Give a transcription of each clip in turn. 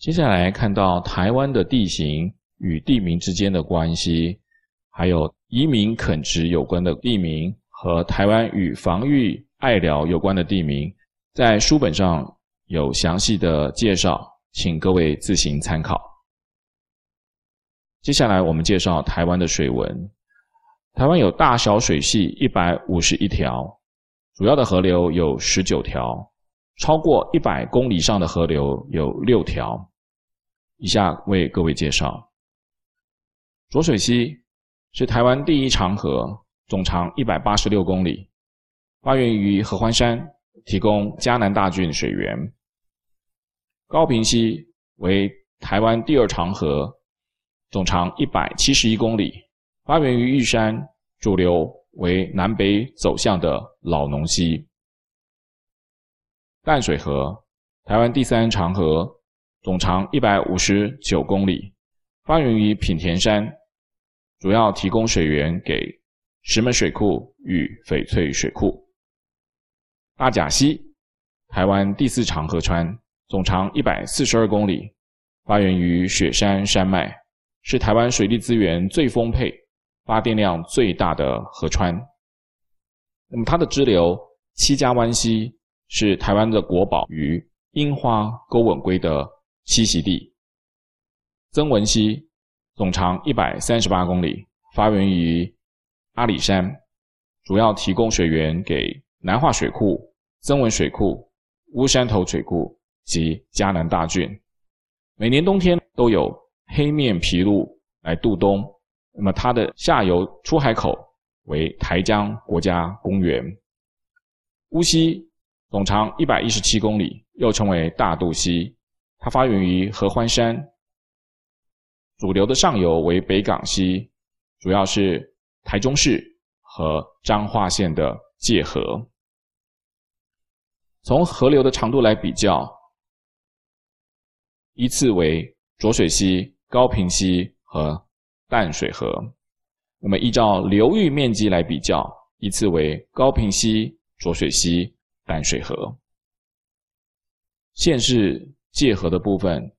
接下来看到台湾的地形与地名之间的关系，还有移民垦殖有关的地名和台湾与防御爱寮有关的地名，在书本上有详细的介绍，请各位自行参考。接下来我们介绍台湾的水文。台湾有大小水系一百五十一条，主要的河流有十九条，超过一百公里上的河流有六条。以下为各位介绍：浊水溪是台湾第一长河，总长一百八十六公里，发源于合欢山，提供嘉南大郡水源。高屏溪为台湾第二长河，总长一百七十一公里。发源于玉山，主流为南北走向的老农溪。淡水河，台湾第三长河，总长一百五十九公里，发源于品田山，主要提供水源给石门水库与翡翠水库。大甲溪，台湾第四长河川，总长一百四十二公里，发源于雪山山脉，是台湾水利资源最丰沛。发电量最大的河川，那么它的支流七家湾溪是台湾的国宝与樱花钩吻鲑的栖息地。曾文溪总长一百三十八公里，发源于阿里山，主要提供水源给南化水库、曾文水库、乌山头水库及嘉南大圳。每年冬天都有黑面琵鹭来渡冬。那么它的下游出海口为台江国家公园。乌溪总长一百一十七公里，又称为大肚溪，它发源于合欢山。主流的上游为北港溪，主要是台中市和彰化县的界河。从河流的长度来比较，依次为浊水溪、高屏溪和淡水河，那么依照流域面积来比较，依次为高屏溪、浊水溪、淡水河。县市界河的部分，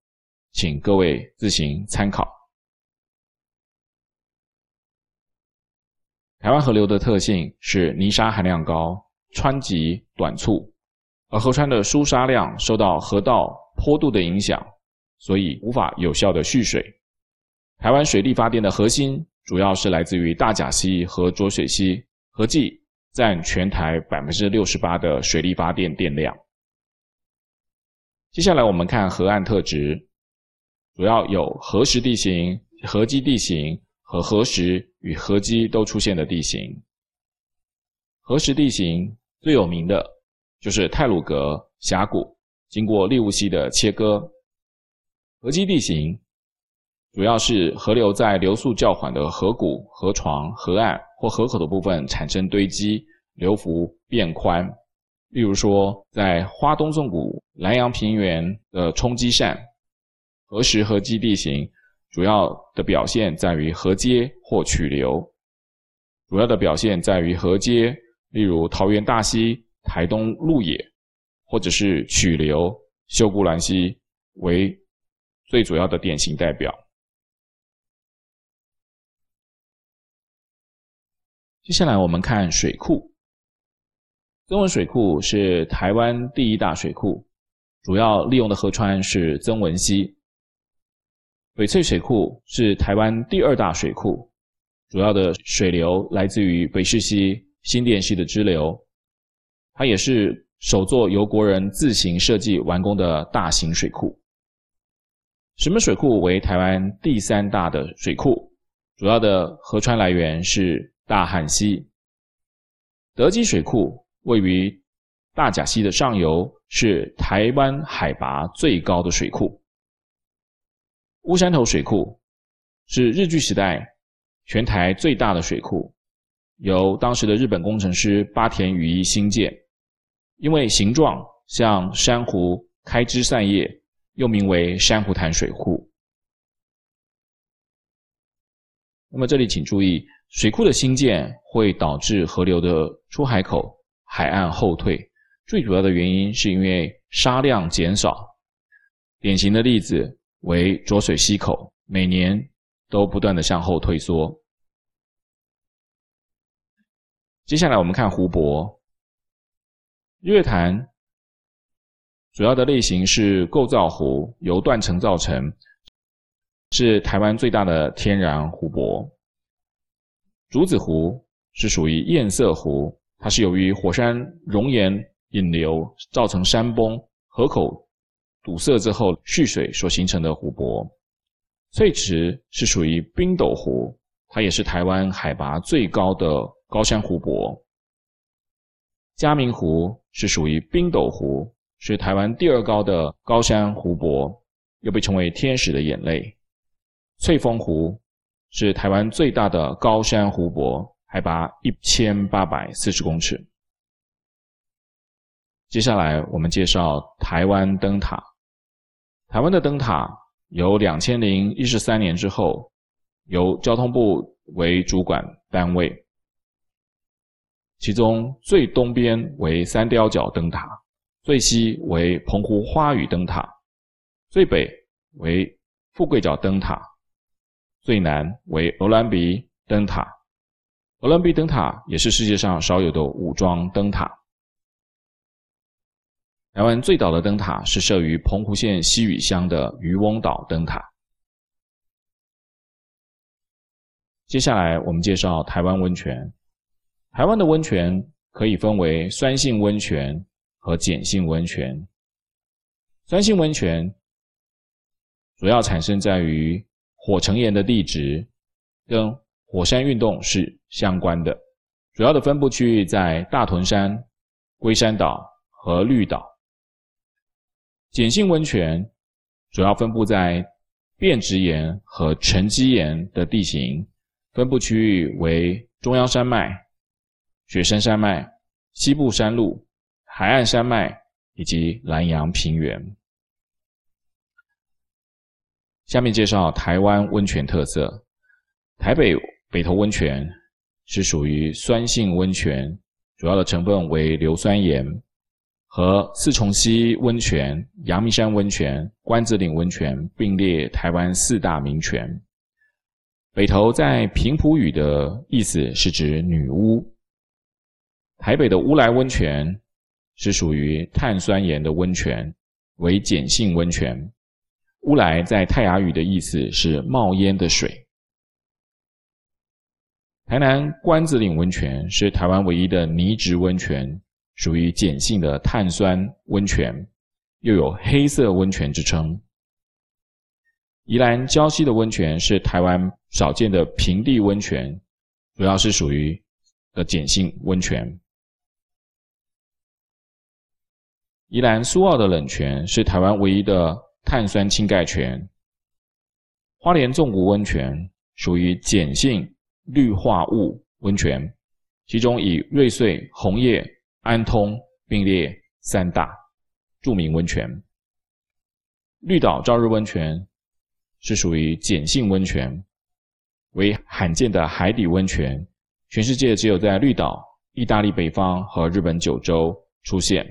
请各位自行参考。台湾河流的特性是泥沙含量高、湍急短促，而河川的输沙量受到河道坡度的影响，所以无法有效的蓄水。台湾水力发电的核心主要是来自于大甲溪和浊水溪，合计占全台百分之六十八的水力发电电量。接下来我们看河岸特质，主要有河蚀地形、河积地形和河蚀与河积都出现的地形。河蚀地形最有名的就是太鲁阁峡谷，经过立雾溪的切割。河积地形。主要是河流在流速较缓的河谷、河床、河岸或河口的部分产生堆积，流幅变宽。例如说，在花东纵谷、南阳平原的冲积扇，河蚀河积地形主要的表现在于河阶或曲流。主要的表现在于河阶，例如桃园大溪、台东鹿野，或者是曲流，秀姑峦溪为最主要的典型代表。接下来我们看水库。曾文水库是台湾第一大水库，主要利用的河川是曾文溪。翡翠水库是台湾第二大水库，主要的水流来自于北势溪、新店溪的支流。它也是首座由国人自行设计完工的大型水库。石门水库为台湾第三大的水库，主要的河川来源是。大汉溪。德基水库位于大甲溪的上游，是台湾海拔最高的水库。乌山头水库是日据时代全台最大的水库，由当时的日本工程师八田羽一兴建，因为形状像珊瑚开枝散叶，又名为珊瑚潭水库。那么这里请注意。水库的兴建会导致河流的出海口海岸后退，最主要的原因是因为沙量减少。典型的例子为浊水溪口，每年都不断的向后退缩。接下来我们看湖泊，日月潭主要的类型是构造湖，由断层造成，是台湾最大的天然湖泊。竹子湖是属于堰塞湖，它是由于火山熔岩引流造成山崩，河口堵塞之后蓄水所形成的湖泊。翠池是属于冰斗湖，它也是台湾海拔最高的高山湖泊。嘉明湖是属于冰斗湖，是台湾第二高的高山湖泊，又被称为天使的眼泪。翠峰湖是台湾最大的高山湖泊，海拔一千八百四十公尺。接下来我们介绍台湾灯塔。台湾的灯塔由两千零一十三年之后，由交通部为主管单位，其中最东边为三貂角灯塔，最西为澎湖花屿灯塔，最北为富贵角灯塔。最南为鹅銮鼻灯塔，鹅銮鼻灯塔也是世界上少有的武装灯塔。台湾最早的灯塔是设于澎湖县西屿乡的渔翁岛灯塔。接下来我们介绍台湾温泉。台湾的温泉可以分为酸性温泉和碱性温泉。酸性温泉主要产生在于火成岩的地质跟火山运动是相关的，主要的分布区域在大屯山、龟山岛和绿岛。碱性温泉主要分布在变质岩和沉积岩的地形，分布区域为中央山脉、雪山山脉、西部山路、海岸山脉以及南洋平原。下面介绍台湾温泉特色。台北北投温泉是属于酸性温泉，主要的成分为硫酸盐，和四重溪温泉、阳明山温泉、关子岭温泉并列台湾四大名泉。北投在平埔语的意思是指女巫。台北的乌来温泉是属于碳酸盐的温泉，为碱性温泉。乌来在泰雅语的意思是冒烟的水。台南关子岭温泉是台湾唯一的泥质温泉，属于碱性的碳酸温泉，又有黑色温泉之称。宜兰礁溪的温泉是台湾少见的平地温泉，主要是属于的碱性温泉。宜兰苏澳的冷泉是台湾唯一的。碳酸氢钙泉，花莲纵谷温泉属于碱性氯化物温泉，其中以瑞穗、红叶、安通并列三大著名温泉。绿岛朝日温泉是属于碱性温泉，为罕见的海底温泉，全世界只有在绿岛、意大利北方和日本九州出现。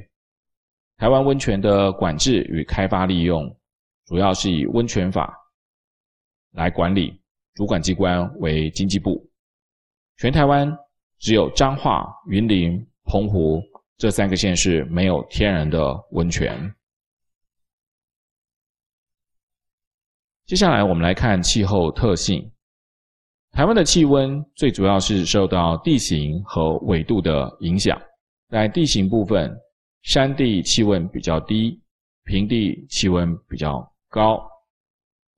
台湾温泉的管制与开发利用。主要是以温泉法来管理，主管机关为经济部。全台湾只有彰化、云林、澎湖这三个县市没有天然的温泉。接下来我们来看气候特性。台湾的气温最主要是受到地形和纬度的影响。在地形部分，山地气温比较低，平地气温比较高，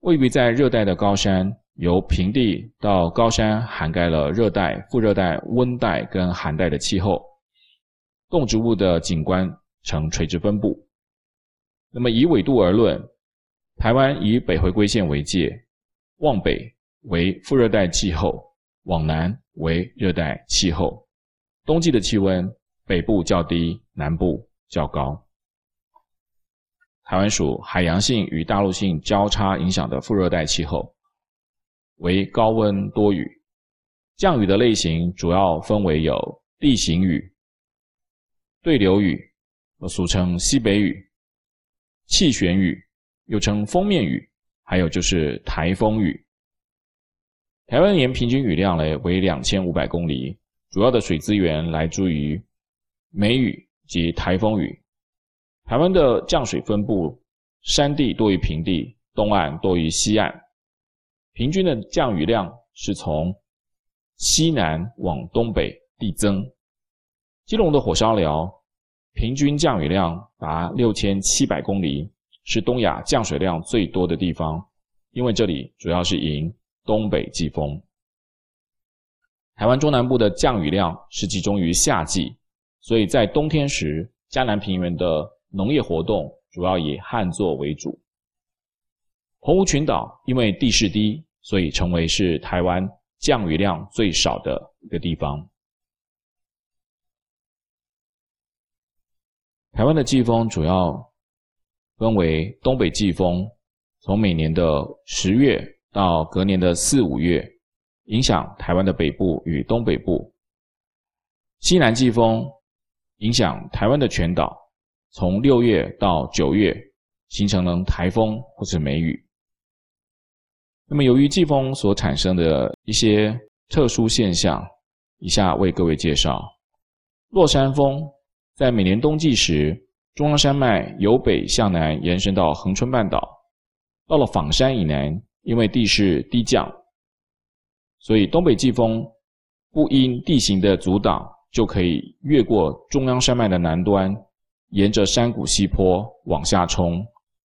位于在热带的高山，由平地到高山涵盖了热带、副热带、温带跟寒带的气候，动植物的景观呈垂直分布。那么以纬度而论，台湾以北回归线为界，往北为副热带气候，往南为热带气候。冬季的气温，北部较低，南部较高。台湾属海洋性与大陆性交叉影响的副热带气候，为高温多雨。降雨的类型主要分为有地形雨、对流雨，俗称西北雨、气旋雨又称锋面雨，还有就是台风雨。台湾年平均雨量呢为两千五百公里，主要的水资源来自于梅雨及台风雨。台湾的降水分布，山地多于平地，东岸多于西岸。平均的降雨量是从西南往东北递增。基隆的火烧寮平均降雨量达六千七百公里，是东亚降水量最多的地方，因为这里主要是迎东北季风。台湾中南部的降雨量是集中于夏季，所以在冬天时，嘉南平原的农业活动主要以旱作为主。澎湖群岛因为地势低，所以成为是台湾降雨量最少的一个地方。台湾的季风主要分为东北季风，从每年的十月到隔年的四五月，影响台湾的北部与东北部；西南季风影响台湾的全岛。从六月到九月，形成了台风或是梅雨。那么，由于季风所产生的一些特殊现象，以下为各位介绍：落山风，在每年冬季时，中央山脉由北向南延伸到恒春半岛，到了枋山以南，因为地势低降，所以东北季风不因地形的阻挡，就可以越过中央山脉的南端。沿着山谷溪坡往下冲，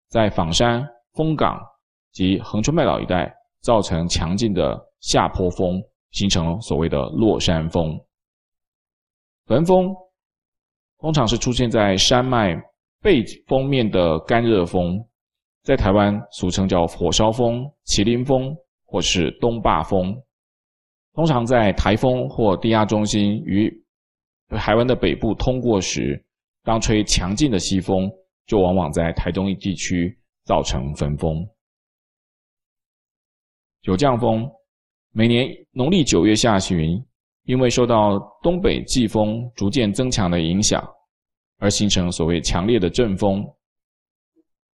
在枋山、枫港及恒春半岛一带造成强劲的下坡风，形成所谓的落山风。焚风通常是出现在山脉背风面的干热风，在台湾俗称叫火烧风、麒麟风或是东坝风。通常在台风或低压中心于台湾的北部通过时，当吹强劲的西风，就往往在台东地区造成焚风。九降风，每年农历九月下旬，因为受到东北季风逐渐增强的影响，而形成所谓强烈的阵风。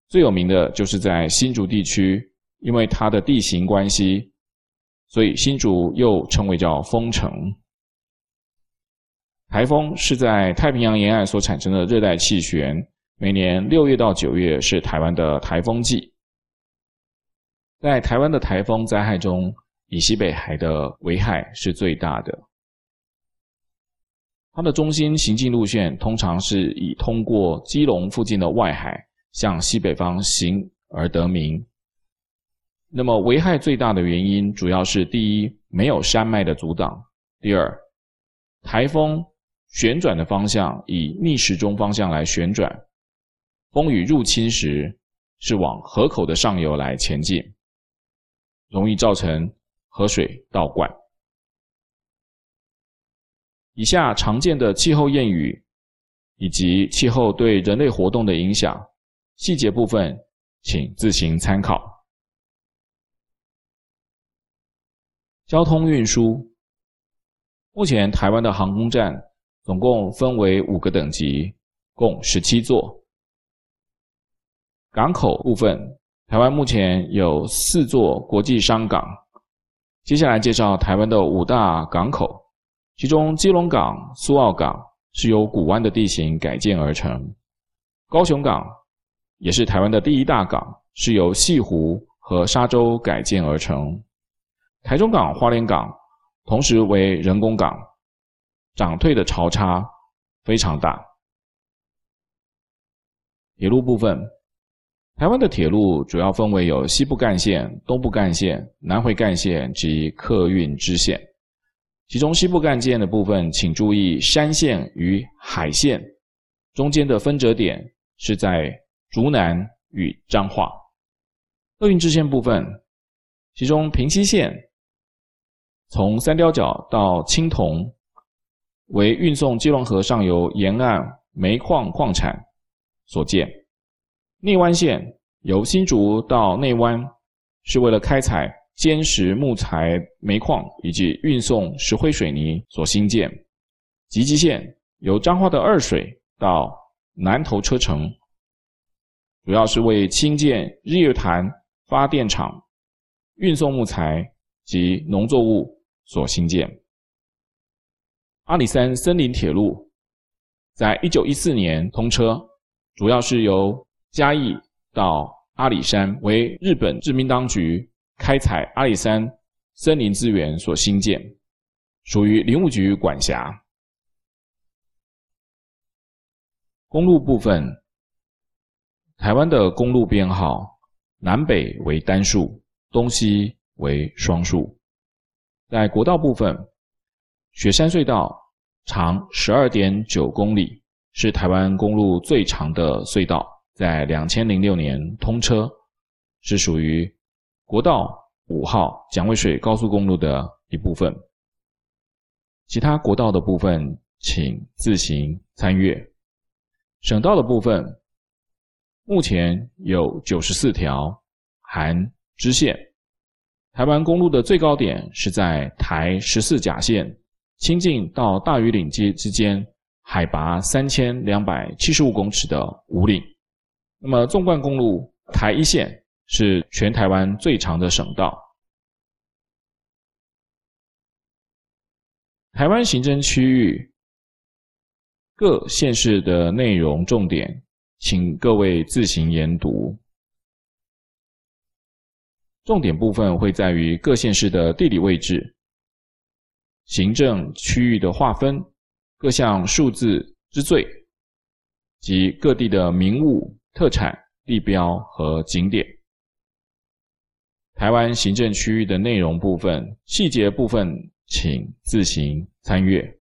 最有名的就是在新竹地区，因为它的地形关系，所以新竹又称为叫风城。台风是在太平洋沿岸所产生的热带气旋，每年六月到九月是台湾的台风季。在台湾的台风灾害中，以西北海的危害是最大的。它的中心行进路线通常是以通过基隆附近的外海向西北方行而得名。那么危害最大的原因，主要是第一，没有山脉的阻挡；第二，台风。旋转的方向以逆时钟方向来旋转，风雨入侵时是往河口的上游来前进，容易造成河水倒灌。以下常见的气候谚语以及气候对人类活动的影响，细节部分请自行参考。交通运输，目前台湾的航空站。总共分为五个等级，共十七座。港口部分，台湾目前有四座国际商港。接下来介绍台湾的五大港口，其中基隆港、苏澳港是由古湾的地形改建而成；高雄港也是台湾的第一大港，是由西湖和沙洲改建而成；台中港、花莲港同时为人工港。涨退的潮差非常大。铁路部分，台湾的铁路主要分为有西部干线、东部干线、南回干线及客运支线。其中西部干线的部分，请注意山线与海线中间的分折点是在竹南与彰化。客运支线部分，其中平溪线从三貂角到青铜。为运送基隆河上游沿岸煤矿矿产所建，内湾线由新竹到内湾，是为了开采坚实木材煤矿以及运送石灰水泥所兴建。集集线由彰化的二水到南投车城，主要是为兴建日月潭发电厂、运送木材及农作物所兴建。阿里山森林铁路在一九一四年通车，主要是由嘉义到阿里山为日本殖民当局开采阿里山森林资源所兴建，属于林务局管辖。公路部分，台湾的公路编号南北为单数，东西为双数。在国道部分，雪山隧道长十二点九公里，是台湾公路最长的隧道，在两千零六年通车，是属于国道五号蒋渭水高速公路的一部分。其他国道的部分，请自行参阅。省道的部分，目前有九十四条，含支线。台湾公路的最高点是在台十四甲线清境到大禹岭街之间，海拔三千两百七十五公尺的五岭。那么纵贯公路台一线是全台湾最长的省道。台湾行政区域。各县市的内容重点，请各位自行研读。重点部分会在于各县市的地理位置、行政区域的划分、各项数字之最及各地的名物、特产、地标和景点。台湾行政区域的内容部分、细节部分，请自行参阅。